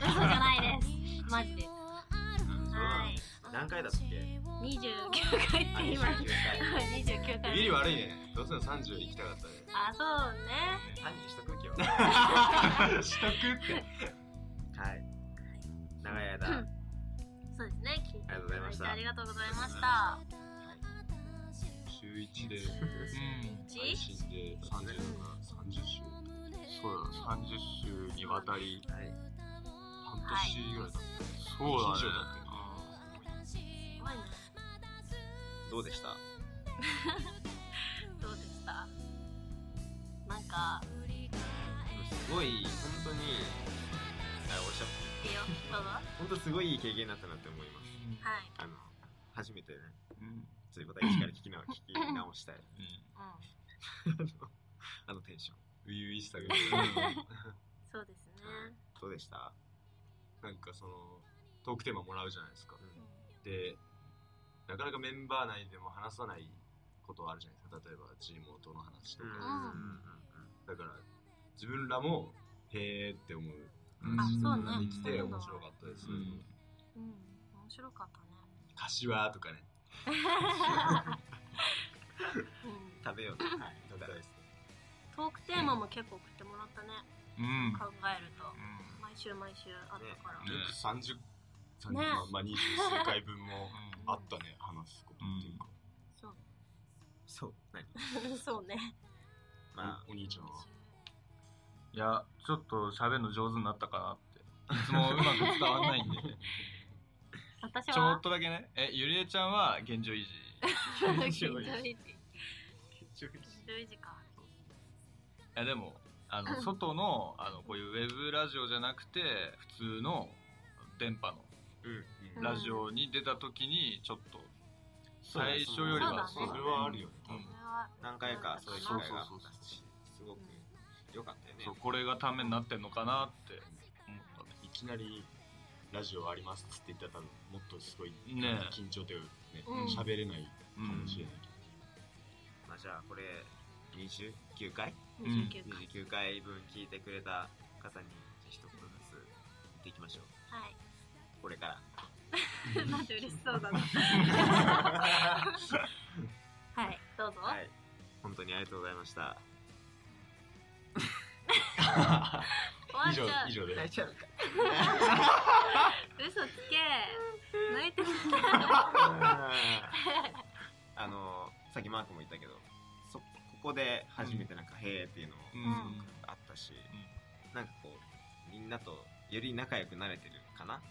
嘘じゃないです。マジで。すはい何回だったっけ29回って今。あ29回29回。ビリ悪いね。どうせの30行きたかったね。あそうね。犯人しとく今日 しとくって。はい。長い間。そうですね。聞いていただいてありがとうございました。ありがとうございました。週1で。うん。配信で。30 30週。そうだ30週にわたり。はい。半年ぐらいだったそうだね。だっどうでした？どうでした？なんかすごい本当にあおっしゃいいよどうぞ。は本当すごいいい経験になったなって思います。い。あの初めてねうん。そういうことは一から聞き直聞き直したい。うん。あのテンション。初々しさがそうですね。どうでした？なんかそのトークテーマもらうじゃないですか。でなかなかメンバー内でも話さないことあるじゃないですか。例えば地元の話とか、ん。だから自分らもへーって思う。うん。あそうできて面白かったです、うん。うん。面白かったね。柏とかね。うん。食べようねはい。食べたいですトークテーマも結構送ってもらったねうん。考えると。毎週毎週あったから。ね。よく30、30ね。まあ、まあ20数回分も あったね。話すことっていうか、そう。そう。何？そうね。まあ。おお兄ちゃんは？いやちょっと喋るの上手になったかなって。いつもうまく伝わんないんで。私ちょはっとだけね。えゆりえちゃんは現状維持。現状維持。現状維持か。いやでもあの外のあのこういうウェブラジオじゃなくて普通の電波のうん。ラジオに出た時にちょっと最初よりはそれはあるよ。ね何回かそういう機そう会があったしすごく良かったよね。そうこれがためになってんのかなって思ったね。いきなりラジオありますっつって言ったら多分もっとすごいね緊張というかねうん。喋、れないかもしれないけど、まあじゃあこれ29回？29回。29回分聞いてくれた方に一言ずつ言っていきましょう。はい。これから。なんて嬉しそうだなはいどうぞ。はい。本当にありがとうございました。以上終わっちゃう。以上で泣いちゃうか。嘘つけ。泣いてる。あのさっきマークも言ったけどそここで初めてなんか「へーっていうのもうんあったし、なんかこうみんなとより仲良くなれてるかな？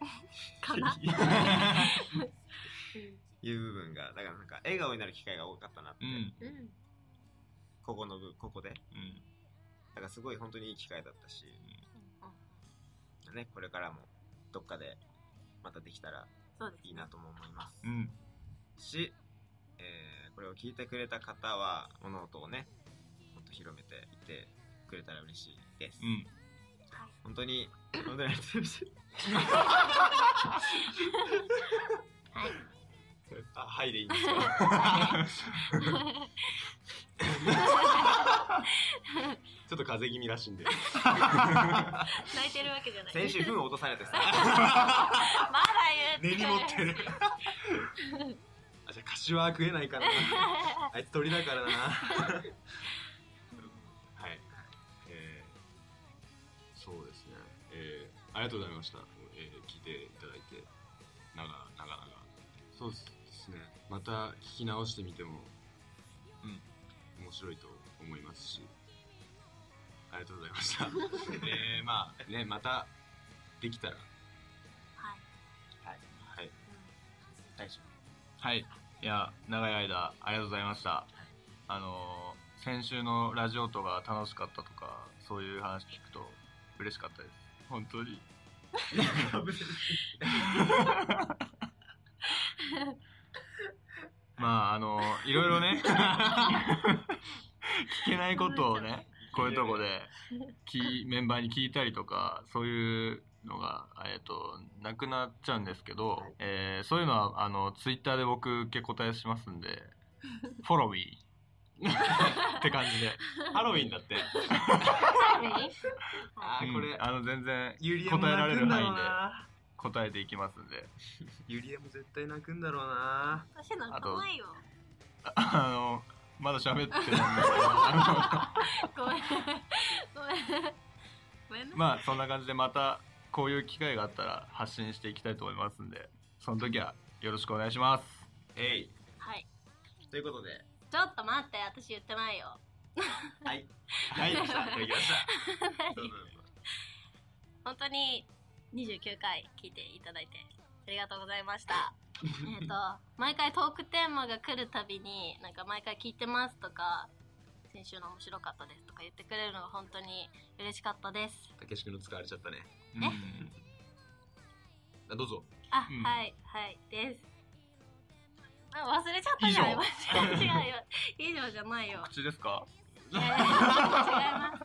かな？いう部分がだからなんか笑顔になる機会が多かったなって、うん。うんうんここの部ここで。うん。だからすごい本当にいい機会だったし、ね、これからもどっかでまたできたらいいなとも思います。うん。し、れを聞いてくれた方は物音をねもっと広めていってくれたら嬉しいです、うん。本当に本当にありがとうござい。ましはい。あはいでいいんですか？ちょっと風邪気味らしいんで。泣いてるわけじゃない。た先週糞落とされてさ。まだ言って根に持ってる柏は食えないからなあいつ鳥だからなはいえー、そうですねえー、ありがとうございました、えー、聞いていただいて長々長そうですねまた聞き直してみてもうん面白いと思いますしありがとうございましたえー、まあねまたできたらはいはい大丈夫はいいや長い間ありがとうございました。あのー先週のラジオとが楽しかったとかそういう話聞くと嬉しかったです。本当に。まああのいろいろね聞けないことをね。こういうとこできメンバーに聞いたりとかそういうのが、えー、となくなっちゃうんですけど、えーそういうのはあのツイッターで僕受け答えしますんで「フォロー。me」って感じで。ハロウィンだって。ハロウィン？あーこれ。うんあの全然答えられる範囲で答えていきますんで。ユリエも絶対泣くんだろうな。私なんかないよ。あのまだ喋ってるんですけど。あ ごめん。ごめん。ごめん。ねのまあそんな感じでまたこういう機会があったら発信していきたいと思いますんでその時はよろしくお願いします。えい。はい。ということで。ちょっと待って私言ってないよ。はい。はいできました。できました本当に29回聞いていただいてありがとうございました。えっと毎回トークテーマが来るたびになんか毎回聞いてますとか先週の面白かったですとか言ってくれるのが本当に嬉しかったです。たけし君の使われちゃったね。えあどうぞ。あ、うん。はいはいです。あ忘れちゃった以上じゃん。違うよ。以上じゃないよ。口ですか？えー 違います。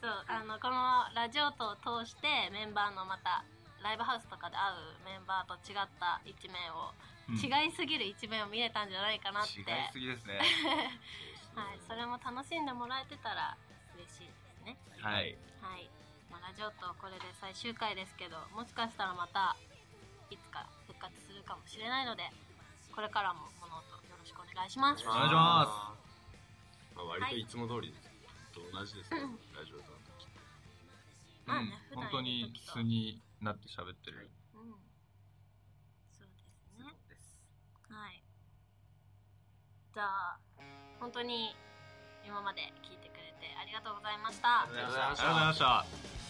そうあのこのラジオとを通してメンバーのまたライブハウスとかで会うメンバーと違った一面を、うん。違いすぎる一面を見れたんじゃないかなって。違いすぎですね はい、それも楽しんでもらえてたら嬉しいですね。はい。はい、まあ、ラジオとこれで最終回ですけどもしかしたらまたいつか復活するかもしれないのでこれからも物音よろしくお願いします。お願いしままあ割といつも通りと同じですねラジオとの時まあうん。ね普段本当にいる時と素になって喋ってる。うん。そうですね。そうです。はい。じゃあ本当に今まで聞いてくれてありがとうございました。ありがとうございました。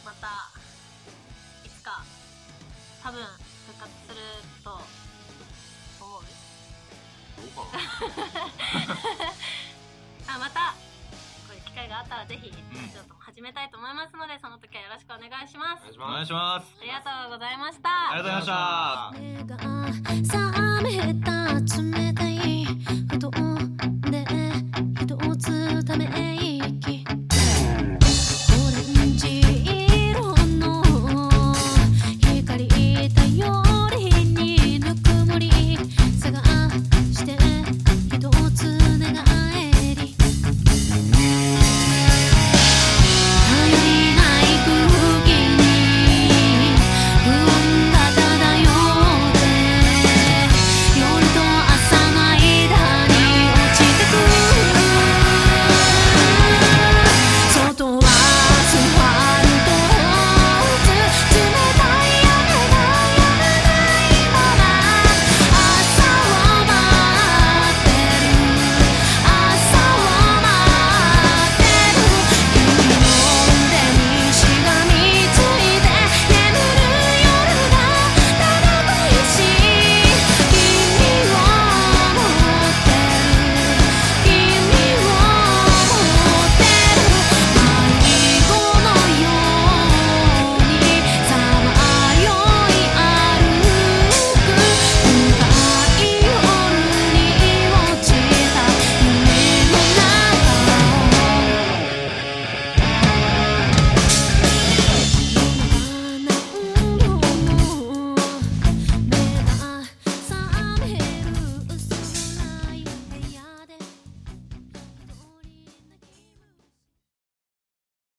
またいつか多分復活すると思う。どうかな。あまたこういう機会があったらぜひラジオとも始めたいと思いますので、その時はよろしくお願いします。お願いします。ありがとうございました。ありがとうございました